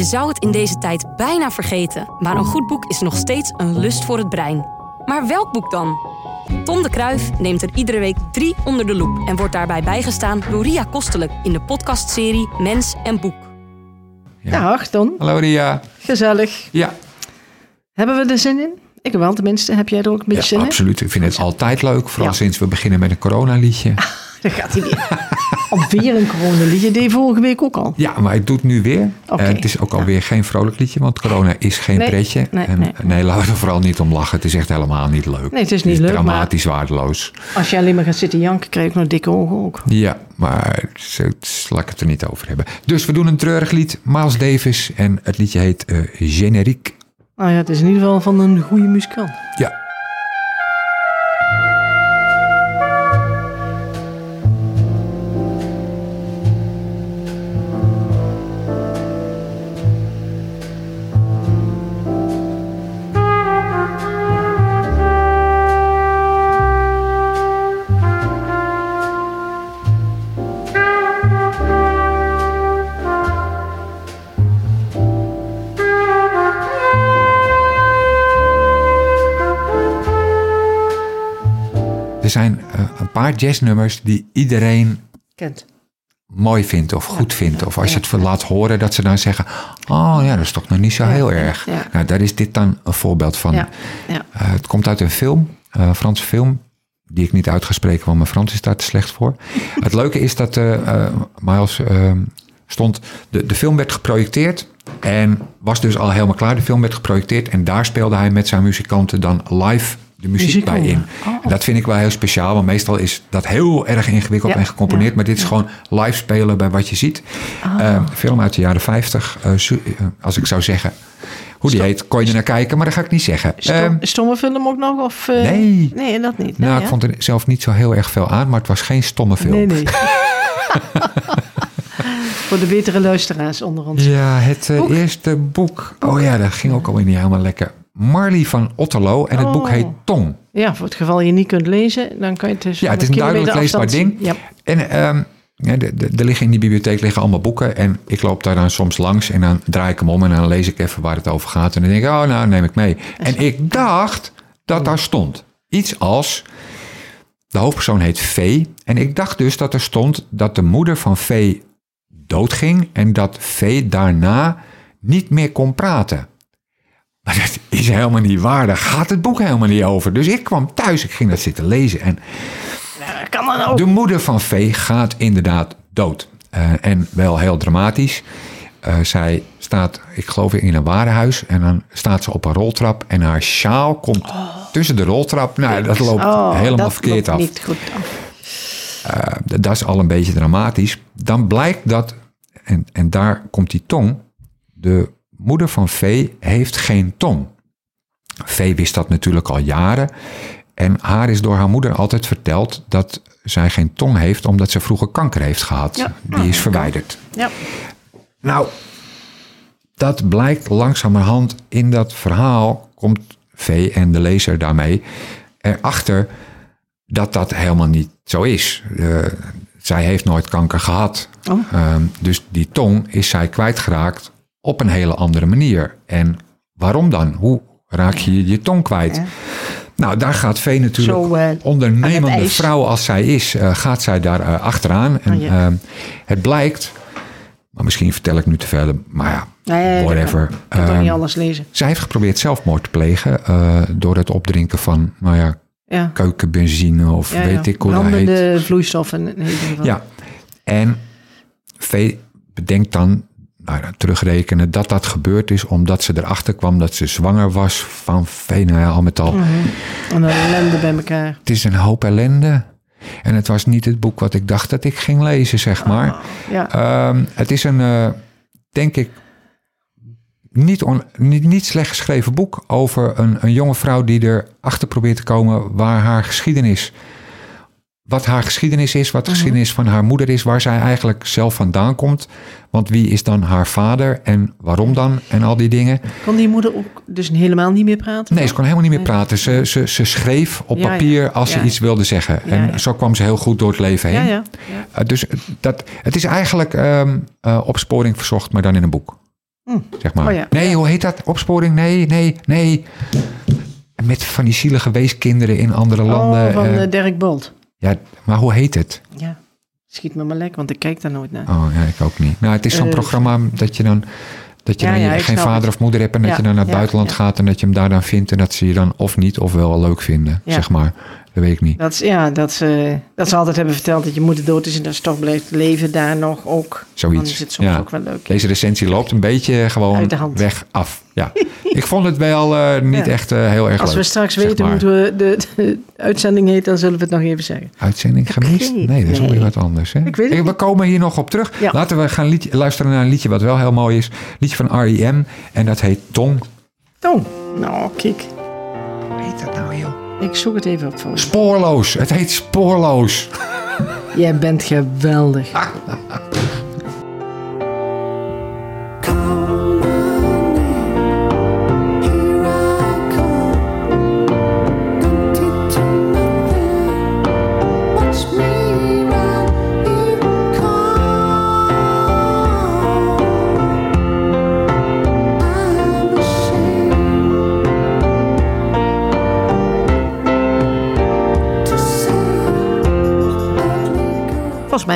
Je zou het in deze tijd bijna vergeten, maar een goed boek is nog steeds een lust voor het brein. Maar welk boek dan? Tom de Kruif neemt er iedere week drie onder de loep en wordt daarbij bijgestaan door Ria Kostelijk in de podcastserie Mens en Boek. Ja, Dag Ton. Hallo Ria. Gezellig. Ja. Hebben we er zin in? Ik wel tenminste. Heb jij er ook een beetje ja, zin in? absoluut. Ik vind het altijd leuk. Vooral Ja. sinds we beginnen met een coronaliedje. Dan gaat hij weer. Alweer een coronaliedje. Deed je vorige week ook al. Ja, maar het nu weer. Oké. Eh, het is ook alweer geen vrolijk liedje, want corona is geen Nee, pretje. nee, en, nee. nee, laten we er vooral niet om lachen. Het is echt helemaal niet leuk. Nee, het is niet leuk, maar- dramatisch waardeloos. Als je alleen maar gaat zitten janken, krijg je nog dikke ogen ook. Ja, maar het- laat ik het er niet over hebben. Dus we doen een treurig lied. Miles Davis. En het liedje heet eh Generiek. Nou ja, het is in ieder geval van een goede muzikant. Ja. Paar jazznummers die iedereen Kent. mooi vindt of goed vindt. Of als je het laat horen, dat ze dan zeggen... oh ja, dat is toch nog niet zo heel erg. Nou, daar is dit dan een voorbeeld van. Eh, het komt uit een film, eh, een Franse film... die ik niet uit ga spreken, want mijn Frans is daar te slecht voor. het leuke is dat eh, Miles eh, stond... De, de film werd geprojecteerd en was dus al helemaal klaar. De film werd geprojecteerd en daar speelde hij met zijn muzikanten dan live... de muziek, Muziek bij in. Oh. En dat vind ik wel heel speciaal, want meestal is dat heel erg ingewikkeld Ja, en gecomponeerd. ja, maar dit is gewoon live spelen bij wat je ziet. Eh, film uit de jaren 50. eh, eh, als ik zou zeggen hoe die heet, kon je er naar kijken, maar dat ga ik niet zeggen. Stom, Ehm, stomme film ook nog? Of, Nee. Nee, dat niet. nou, Nee, ik vond er zelf niet zo heel erg veel aan, maar het was geen stomme film. Nee, nee. Voor de betere luisteraars onder ons. Ja, het Boek. eerste boek. Oh ja, dat ging ook alweer niet helemaal lekker. Marley van Otterlo en het boek Oh. heet Tong. Ja, voor het geval je niet kunt lezen, dan kan je het dus Ja, het is een duidelijk leesbaar ding. Ja. En ja, de, de, er liggen in die bibliotheek liggen allemaal boeken. En ik loop daar dan soms langs en dan draai ik hem om en dan lees ik even waar het over gaat. En dan denk ik, oh nou, neem ik mee. En ik dacht dat daar stond iets als... De hoofdpersoon heet Vee. En ik dacht dus dat er stond dat de moeder van Vee doodging. En dat Vee daarna niet meer kon praten. Maar dat is helemaal niet waar. Daar gaat het boek helemaal niet over. Dus ik kwam thuis, ik ging dat zitten lezen. En kan dan ook. de moeder van Vee gaat inderdaad dood. Eh, en wel heel dramatisch. Eh, zij staat, ik geloof in een warenhuis. En dan staat ze op een roltrap. En haar sjaal komt tussen de roltrap. Nou, dat loopt Oh, helemaal dat verkeerd loopt af. niet goed af. Eh, dat is al een beetje dramatisch. Dan blijkt dat, en, en daar komt die tong. De moeder van Vee heeft geen tong. Vee wist dat natuurlijk al jaren. En haar is door haar moeder altijd verteld dat zij geen tong heeft omdat ze vroeger kanker heeft gehad. Ja. Die is verwijderd. Ja. Nou, dat blijkt langzamerhand in dat verhaal. Komt V en de lezer daarmee erachter dat dat helemaal niet zo is. Eh, zij heeft nooit kanker gehad. Oh. Ehm, dus die tong is zij kwijtgeraakt op een hele andere manier. En waarom dan? Hoe raak je je tong kwijt? Nou, daar gaat Vee natuurlijk, Zo, eh, ondernemende vrouw als zij is, eh, gaat zij daar eh, achteraan. En Oh, ja. ehm, het blijkt, maar misschien vertel ik nu te veel, maar ja, Nee, whatever. Ik kan toch Ehm, niet alles lezen. zij heeft geprobeerd zelfmoord te plegen door het opdrinken van, nou ja, Ja. keukenbenzine of Ja, weet ik hoe dat heet. Vloeistoffen in ieder geval. Ja, en V bedenkt dan, terugrekenen, dat dat gebeurd is omdat ze erachter kwam dat ze zwanger was van V. Nou ja, al met al. En dan ellende bij elkaar. Het is een hoop ellende. En het was niet het boek wat ik dacht dat ik ging lezen, zeg maar. Ja. Ehm, het is een, eh, denk ik, niet, on- niet, niet slecht geschreven boek over een, een jonge vrouw die erachter probeert te komen waar haar geschiedenis. Wat haar geschiedenis is, wat de geschiedenis van haar moeder is, waar zij eigenlijk zelf vandaan komt. Want wie is dan haar vader en waarom dan en al die dingen. Kon die moeder ook dus helemaal niet meer praten? Nee, ze kon helemaal niet meer praten. Ze, ze, ze schreef op Ja, ja. papier als Ja. ze iets wilde zeggen. En zo kwam ze heel goed door het leven heen. Ja, ja. ja. Uh, dus dat, het is eigenlijk ehm, uh, opsporing verzocht, maar dan in een boek. Zeg maar. Oh. Nee, hoe heet dat? Opsporing? Nee, nee, nee. Met van die zielige weeskinderen in andere landen. Oh, van eh, eh, Dirk Bolt. Ja, maar hoe heet het? Ja. Schiet me maar lek, want ik kijk daar nooit naar. Oh, ja, ik ook niet. Nou, het is zo'n Eh, programma dat je dan... Dat je Ja, dan ja, geen vader of moeder hebt en dat je dan naar het buitenland gaat en dat je hem daar dan vindt en dat ze je dan of niet of wel leuk vinden, zeg maar. Dat weet ik niet. Dat, ja, dat, ze, dat ze altijd hebben verteld dat je moeder dood is en dat ze toch blijft leven daar nog ook. Dan Zoiets. is het soms ja. ook wel leuk. Deze recensie loopt een beetje gewoon de hand. weg af. Ja. ik vond het wel eh, niet Ja. echt eh, heel erg Als leuk. we straks weten hoe de, de, de uitzending heet, dan zullen we het nog even zeggen. Uitzending gemist? Nee, dat is nee. wat anders. Hè? Ik weet het we komen hier nog op terug. Ja. Laten we gaan liedje, luisteren naar een liedje wat wel heel mooi is. liedje van R.E.M. En dat heet Tong. Oh, nou, kijk. Hoe heet dat nou, joh? Ik zoek het even op voor je. Spoorloos. Het heet Spoorloos. Jij bent geweldig.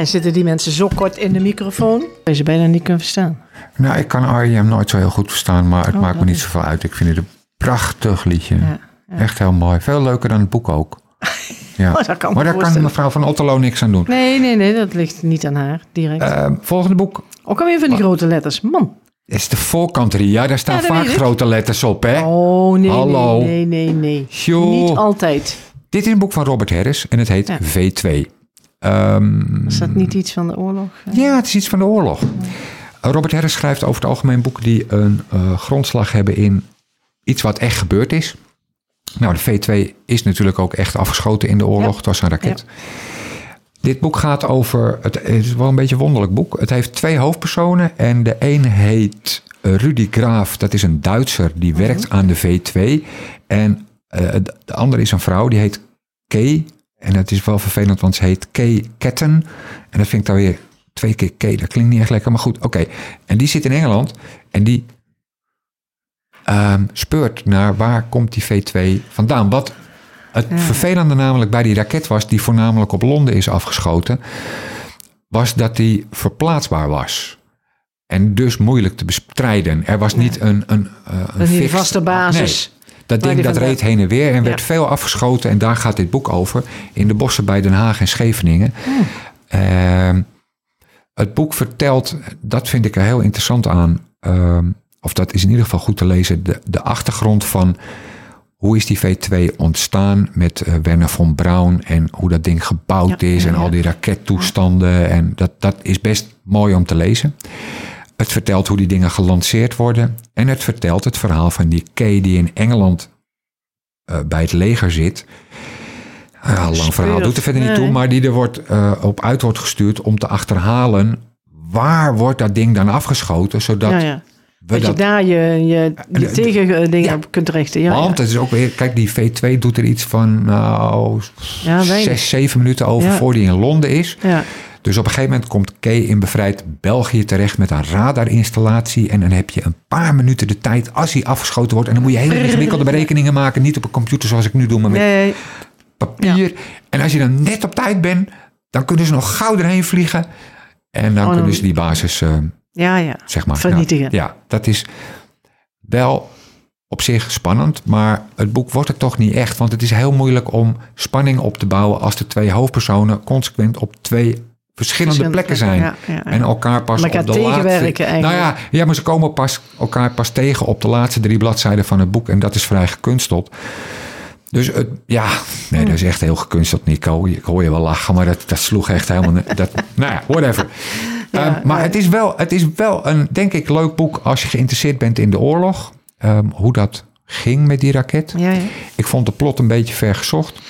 Zitten die mensen zo kort in de microfoon. Dat je ze bijna niet kunt verstaan. Nou, ik kan R.E.M. nooit zo heel goed verstaan, maar het Oh, maakt me niet zoveel uit. Ik vind het een prachtig liedje. Ja, ja. Echt heel mooi. Veel leuker dan het boek ook. Ja. Oh, dat kan maar daar kan mevrouw van Otterlo niks aan doen. Nee, nee, nee, dat ligt niet aan haar direct. Eh, volgende boek Ook alweer van die grote letters. Man. is de voorkant Ria. Daar staan Ja, vaak grote letters op, hè? Oh, nee, Hallo. nee, nee, nee, nee. Niet altijd. Dit is een boek van Robert Harris en het heet Ja. V2. Ehm, Is dat niet iets van de oorlog? ja, het is iets van de oorlog. Robert Harris schrijft over het algemeen boeken die een eh, grondslag hebben in iets wat echt gebeurd is. Nou, de V2 is natuurlijk ook echt afgeschoten in de oorlog. Ja. Het was een raket. Dit boek gaat over, het is wel een beetje een wonderlijk boek. Het heeft twee hoofdpersonen en de een heet Rudy Graaf. Dat is een Duitser die Mhm. werkt aan de V2. En eh, de andere is een vrouw die heet Kay. En dat is wel vervelend, want ze heet Kay Ketten. En dat vind ik dan weer twee keer Kay. Dat klinkt niet echt lekker, maar goed, oké. En die zit in Engeland en die ehm, speurt naar waar komt die V2 vandaan. Wat het vervelende namelijk bij die raket was, die voornamelijk op Londen is afgeschoten, was dat die verplaatsbaar was. En dus moeilijk te bestrijden. Er was niet een, een, eh, een, vaste basis. Nee, dat ding dat reed heen en weer en werd veel afgeschoten. En daar gaat dit boek over. In de bossen bij Den Haag en Scheveningen. Ehm, het boek vertelt, dat vind ik er heel interessant aan. ehm, of dat is in ieder geval goed te lezen. De, de achtergrond van hoe is die V2 ontstaan met eh, Werner von Braun. En hoe dat ding gebouwd Ja, is. ja, En ja. al die rakettoestanden. En dat, dat is best mooi om te lezen. Het vertelt hoe die dingen gelanceerd worden. En het vertelt het verhaal van die Kay die in Engeland eh, bij het leger zit. Ja, lang verhaal doet er verder niet toe. Maar die er wordt, eh, op uit wordt gestuurd om te achterhalen... waar wordt dat ding dan afgeschoten... zodat ja, ja. we Dat je dat... daar je, je, je Eh, tegendingen ja. op kunt richten. Ja, Want het is ook weer... Kijk, die V2 doet er iets van... nou, Ja, zes, zeven minuten over voor die in Londen is. Dus op een gegeven moment komt Kay in bevrijd België terecht met een radarinstallatie. En dan heb je een paar minuten de tijd als hij afgeschoten wordt. En dan moet je hele ingewikkelde berekeningen maken. Niet op een computer zoals ik nu doe, maar met Nee, papier. En als je dan net op tijd bent, dan kunnen ze nog gauw erheen vliegen. En dan Oh, kunnen ze die basis, eh, ja, ja. zeg maar... Vernietigen. nou, ja, dat is wel op zich spannend. Maar het boek wordt het toch niet echt. Want het is heel moeilijk om spanning op te bouwen... als de twee hoofdpersonen consequent op twee verschillende Verschillende plekken zijn. ja, ja. En elkaar pas Elkaar op de tegenwerken laatste... Nou ja, ja, maar ze komen pas, elkaar pas tegen op de laatste drie bladzijden van het boek. En dat is vrij gekunsteld. Dus het, ja, nee, dat is echt heel gekunsteld, Nico. Ik hoor je wel lachen, maar dat, dat sloeg echt helemaal... Dat, nou ja, whatever. Ja, Ehm, maar het, is wel, het is wel een, denk ik, leuk boek als je geïnteresseerd bent in de oorlog. Ehm, hoe dat ging met die raket. Ja, ja. Ik vond de plot een beetje ver gezocht.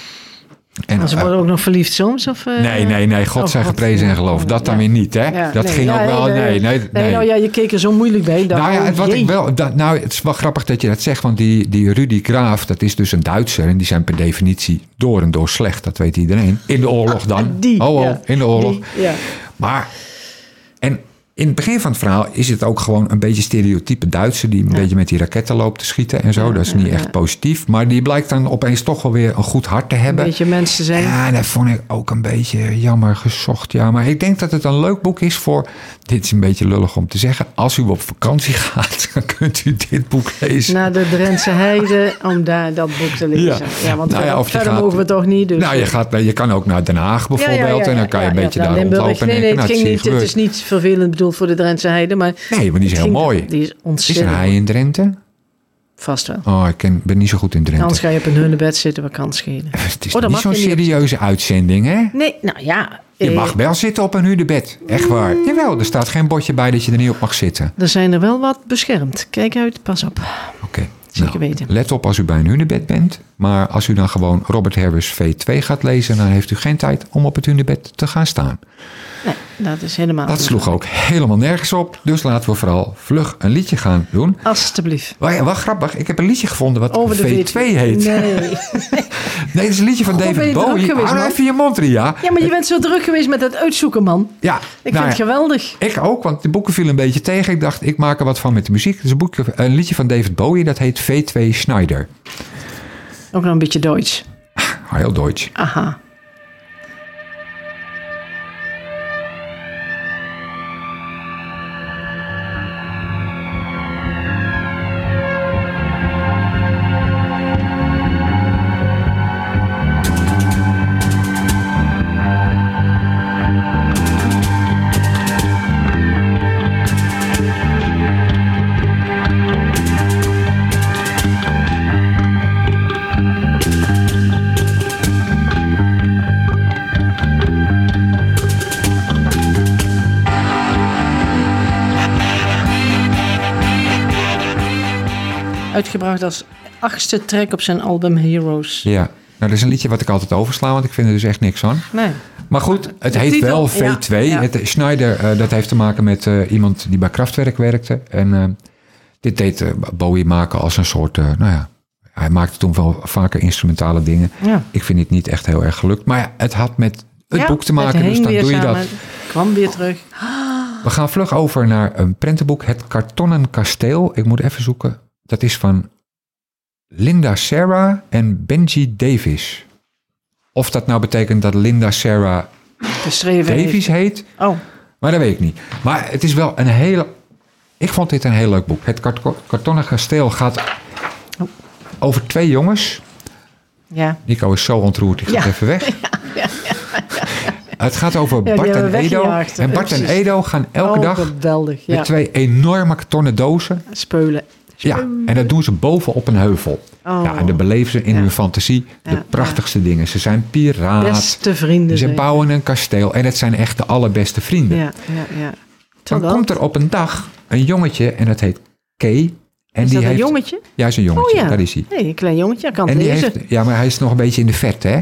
En, ze eh, worden ook nog verliefd soms? Of, eh? Nee, nee, nee. God zij God, geprezen en geloof. Dat dan weer niet, hè? Ja, dat nee, ging ja, ook wel... nee, Nee, nee, nee. nou ja, je keek er zo moeilijk bij. Dacht, Nou ja, oh, het- wat jee. ik wel, dat, nou, het is wel grappig dat je dat zegt, want die, die Rudy Graaf, dat is dus een Duitser en die zijn per definitie door en door slecht, dat weet iedereen. In de oorlog dan. Die, oh, oh, ja. in de oorlog. Die, ja. Maar, in het begin van het verhaal is het ook gewoon een beetje stereotype Duitser... die een beetje met die raketten loopt te schieten en zo. dat is niet echt positief. Maar die blijkt dan opeens toch wel weer een goed hart te Een hebben. beetje mensen zijn. Ja, dat vond ik ook een beetje jammer gezocht. Ja, maar ik denk dat het een leuk boek is voor. Dit is een beetje lullig om te zeggen. Als u op vakantie gaat, dan kunt u dit boek lezen. Naar de Drentse Heide om daar dat boek te lezen. Ja, want Nou verder gaat- mogen we toch niet. Dus nou, je, gaat, je kan ook naar Den Haag bijvoorbeeld. en dan kan je een beetje daar rondlopen. Nee, nee, het, nou, ging zie niet, je het is niet vervelend bedoeld voor de Drentse Heide, maar... Nee, maar die is heel ging- mooi. Die is Is er ontzettend hij in Drenthe? Vast wel. Oh, ik ken, ben niet zo goed in Drenthe. Anders ga je op een hunnebed zitten, wat kan schelen? Het is Oh, niet zo'n serieuze uitzending, hè? Nee, nou ja. Je eh, mag wel zitten op een hunebed. Echt waar. Jawel, er staat geen bordje bij dat je er niet op mag zitten. Er zijn er wel wat beschermd. Kijk uit, pas op. Oké. Zeker weten. Let op als u bij een hunebed bent. Maar als u dan gewoon Robert Harris V2 gaat lezen... dan heeft u geen tijd om op het hunebed te gaan staan. Nee, dat is helemaal... Dat sloeg ook helemaal nergens op. Dus laten we vooral vlug een liedje gaan doen. Alsjeblieft. Wel grappig, ik heb een liedje gevonden wat Over de V2 heet. Nee. Nee. het is een liedje van David Bowie. Hou nou even je mond, Ria. Ja, maar je bent zo druk geweest met het uitzoeken, man. Ja, Ik nou vind het ja, geweldig. Ik ook, want de boeken vielen een beetje tegen. Ik dacht, ik maak er wat van met de muziek. Dus een, boekje, een liedje van David Bowie, dat heet V2 Schneider. Ook nog een beetje Duits. Heel Duits. Aha. Uitgebracht als achtste track op zijn album Heroes. Ja. Nou, dat is een liedje wat ik altijd oversla, want ik vind er dus echt niks van. Nee. Maar goed, het De heet titel, wel ja, V2. ja. Het, Schneider, eh, dat heeft te maken met eh, iemand die bij Kraftwerk werkte. En eh, dit deed Bowie maken als een soort, nou ja, hij maakte toen wel vaker instrumentale dingen. Ja. Ik vind het niet echt heel erg gelukt. Maar ja, het had met het boek te maken, dus dan doe je dat. Kwam weer terug. We gaan vlug over naar een prentenboek, Het Kartonnen Kasteel. Ik moet even zoeken. Dat is van Linda Sarah en Benji Davis. Of dat nou betekent dat Linda Sarah Davies heeft. heet, Oh, maar dat weet ik niet. Maar het is wel een hele... Ik vond dit een heel leuk boek. Het Kart- Kartonnen Kasteel gaat over twee jongens. ja. Nico is zo ontroerd, die gaat Ja. even weg. Het gaat over Bart en Edo. En Bart en. Edo gaan elke oh, dag geweldig. Met twee enorme kartonnen dozen Speulen. Ja, en dat doen ze bovenop een heuvel. Oh. Ja, en dan beleven ze in Ja. hun fantasie de Ja, prachtigste dingen. Ze zijn piraat, Beste vrienden. ze bouwen een kasteel en het zijn echt de allerbeste vrienden. Ja, ja, ja. Dan komt er op een dag een jongetje en dat heet Kay. En is die dat een heeft, jongetje? Ja, is een jongetje, Oh ja. daar is hij. Nee, een klein jongetje, hij kan En die lezen. heeft, ja, maar hij is nog een beetje in de verte, hè.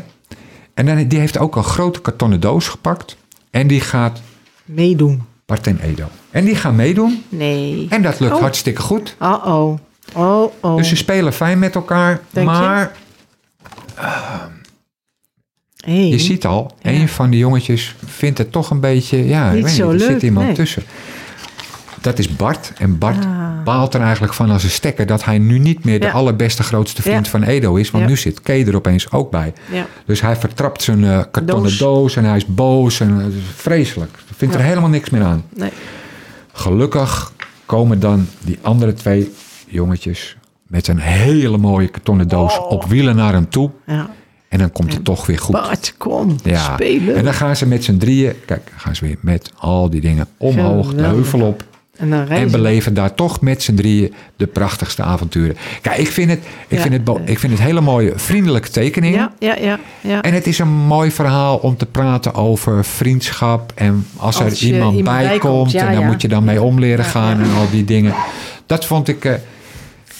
En dan, die heeft ook een grote kartonnen doos gepakt. En die gaat Meedoen. Bart en Edo. En die gaan meedoen. Nee. En dat lukt Oh. hartstikke goed. Uh-oh. Oh, oh. Dus ze spelen fijn met elkaar. Denk je? maar Hey. Je ziet al, een van die jongetjes vindt het toch een beetje... Ja, ik Niet weet zo niet, er leuk, zit iemand nee. tussen. Dat is Bart. En Bart Ah. baalt er eigenlijk van als een stekker... dat hij nu niet meer de Ja. allerbeste, grootste vriend Ja. van Edo is. Want Ja. nu zit Kay er opeens ook bij. Ja. Dus hij vertrapt zijn eh, kartonnen doos. Doos. en hij is boos. En, is vreselijk. Vindt er helemaal niks meer aan. Nee. Gelukkig komen dan die andere twee jongetjes... met een hele mooie kartonnen doos Oh. op wielen naar hem toe. Ja. En dan komt het toch weer goed. Bart, kom. Ja, Spelen. en dan gaan ze met z'n drieën, kijk, dan gaan ze weer met al die dingen omhoog, de heuvel op. En beleven daar toch met z'n drieën de prachtigste avonturen. Kijk, ik vind het, ik Ja. vind het, ik vind het hele mooie, vriendelijke tekeningen. Ja, ja, ja. ja. En het is een mooi verhaal om te praten over vriendschap. En als, Als er iemand, iemand bij komt, ja, en dan ja. moet je dan mee om leren gaan en al die dingen. Dat vond ik.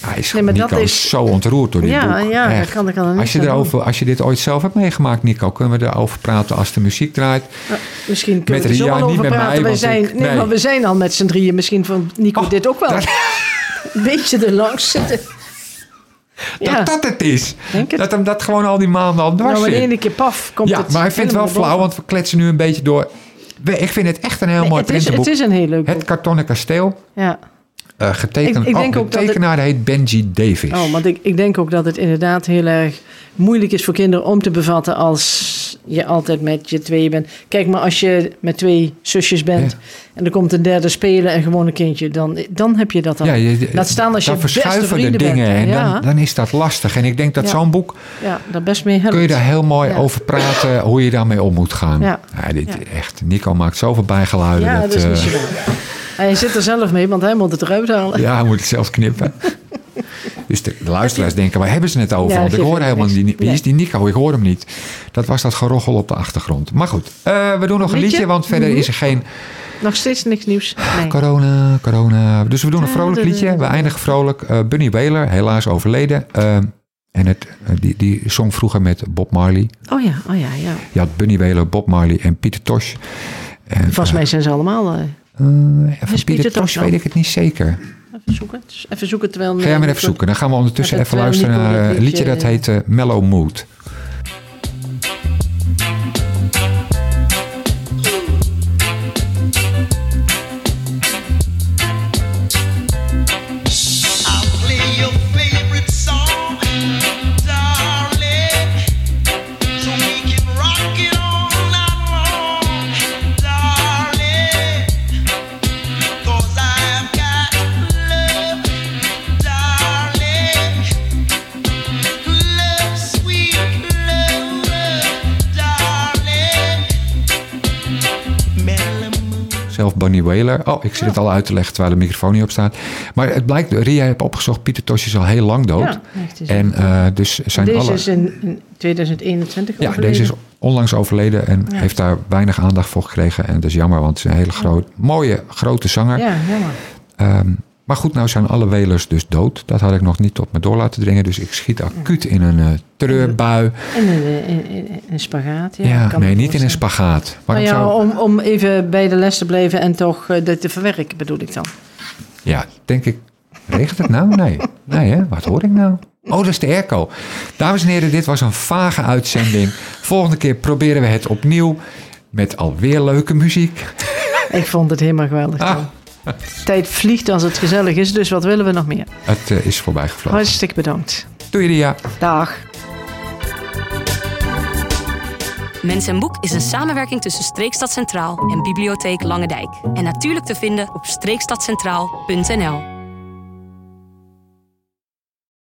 Hij is, Nee, maar dat Nico is is- zo ontroerd door dit Ja, boek. ja, dat kan- dat kan er als, je erover, als je dit ooit zelf hebt meegemaakt, Nico, kunnen we erover praten als de muziek draait. Nou, misschien kunnen Met we er zo Ria, over praten. mij, we, zijn, ik- nee, nee. maar we zijn al met z'n drieën. Misschien van Nico Oh, dit ook wel. dat- Een beetje er langs zitten. Ja, Dat dat het is. Denk het. Dat hem dat gewoon al die maanden al dwars nou in zit. één keer paf komt Ja, het maar hij vindt het wel flauw, want we kletsen nu een beetje door. ik vind het echt een heel Nee, mooi het, is, het is een heel leuk Het boek. kartonnen kasteel. Ja. Eh, getekend. Ik- ik denk oh, ook de dat het- tekenaar heet Benji Davis. Oh, want ik, ik denk ook dat het inderdaad heel erg moeilijk is voor kinderen om te bevatten als je altijd met je tweeën bent. Kijk, maar als je met twee zusjes bent Ja. en er komt een derde spelen en gewoon een kindje, dan, dan heb je dat al. ja, je, Laat staan als je verschuiven de dingen bent. en Ja. dan, dan is dat lastig. En ik denk dat zo'n boek, Ja, daar best mee helpt. kun je daar heel mooi over praten, hoe je daarmee om moet gaan. Ja. dit. Echt, Nico maakt zoveel bijgeluiden. Ja, dat is niet eh, zo Hij zit er zelf mee, want hij moet het eruit halen. Ja, hij moet het zelf knippen. Dus de, de luisteraars denken, waar hebben ze het over? Ja, Want ik hoor niks. helemaal niet. Wie Nee. is die Nico? Ik hoor hem niet. Dat was dat gerochel op de achtergrond. Maar goed, eh, we doen nog een Liedje? liedje, want verder Mhm. is er geen Nog steeds niks nieuws. Nee. corona, corona. Dus we doen een vrolijk liedje. We eindigen vrolijk. Eh, Bunny Wailer, helaas overleden. Eh, en het, die, die zong vroeger met Bob Marley. Oh ja, oh ja, ja. Je had Bunny Wailer, Bob Marley en Pieter Tosh. En, Volgens mij zijn ze allemaal... eh, eh, van Is Pieter Tosh weet ik het niet zeker. even zoeken. Even zoeken terwijl... Ga jij maar even zoeken. Dan gaan we ondertussen even eh, luisteren naar een liedje, dat eh. heet Mellow Mood. Zelf Bunny Wailer. Oh, ik zit het al uit te leggen terwijl de microfoon niet op staat. Maar het blijkt, Ria heeft opgezocht, Pieter Tosh is al heel lang dood. Ja, en eh, dus zijn Deze alle... is in, in 2021 Ja, overleden. deze is onlangs overleden en Ja. heeft daar weinig aandacht voor gekregen. En dat is jammer, want het is een hele groot, mooie, grote zanger. Ja, jammer. Ehm, maar goed, nou zijn alle Wailers dus dood. Dat had ik nog niet op me door laten dringen. Dus ik schiet acuut in een eh treurbui. En in, in, in, in een spagaat. Ja, Ja, nee, niet in een spagaat. Maar ja, zou... om, om even bij de les te blijven en toch eh, dit te verwerken, bedoel ik dan. Ja, denk ik. Regent het nou? Nee. Nee, hè? Wat hoor ik nou? Oh, dat is de airco. Dames en heren, dit was een vage uitzending. Volgende keer proberen we het opnieuw met alweer leuke muziek. Ik vond het helemaal geweldig. Ah. Tijd vliegt als het gezellig is, dus wat willen we nog meer? Het eh, is voorbij gevlogen. Hartstikke bedankt. Doei, Ria. Dag. Mens en Boek is een samenwerking tussen Streekstad Centraal en Bibliotheek Lange Dijk. En natuurlijk te vinden op streekstadcentraal.nl.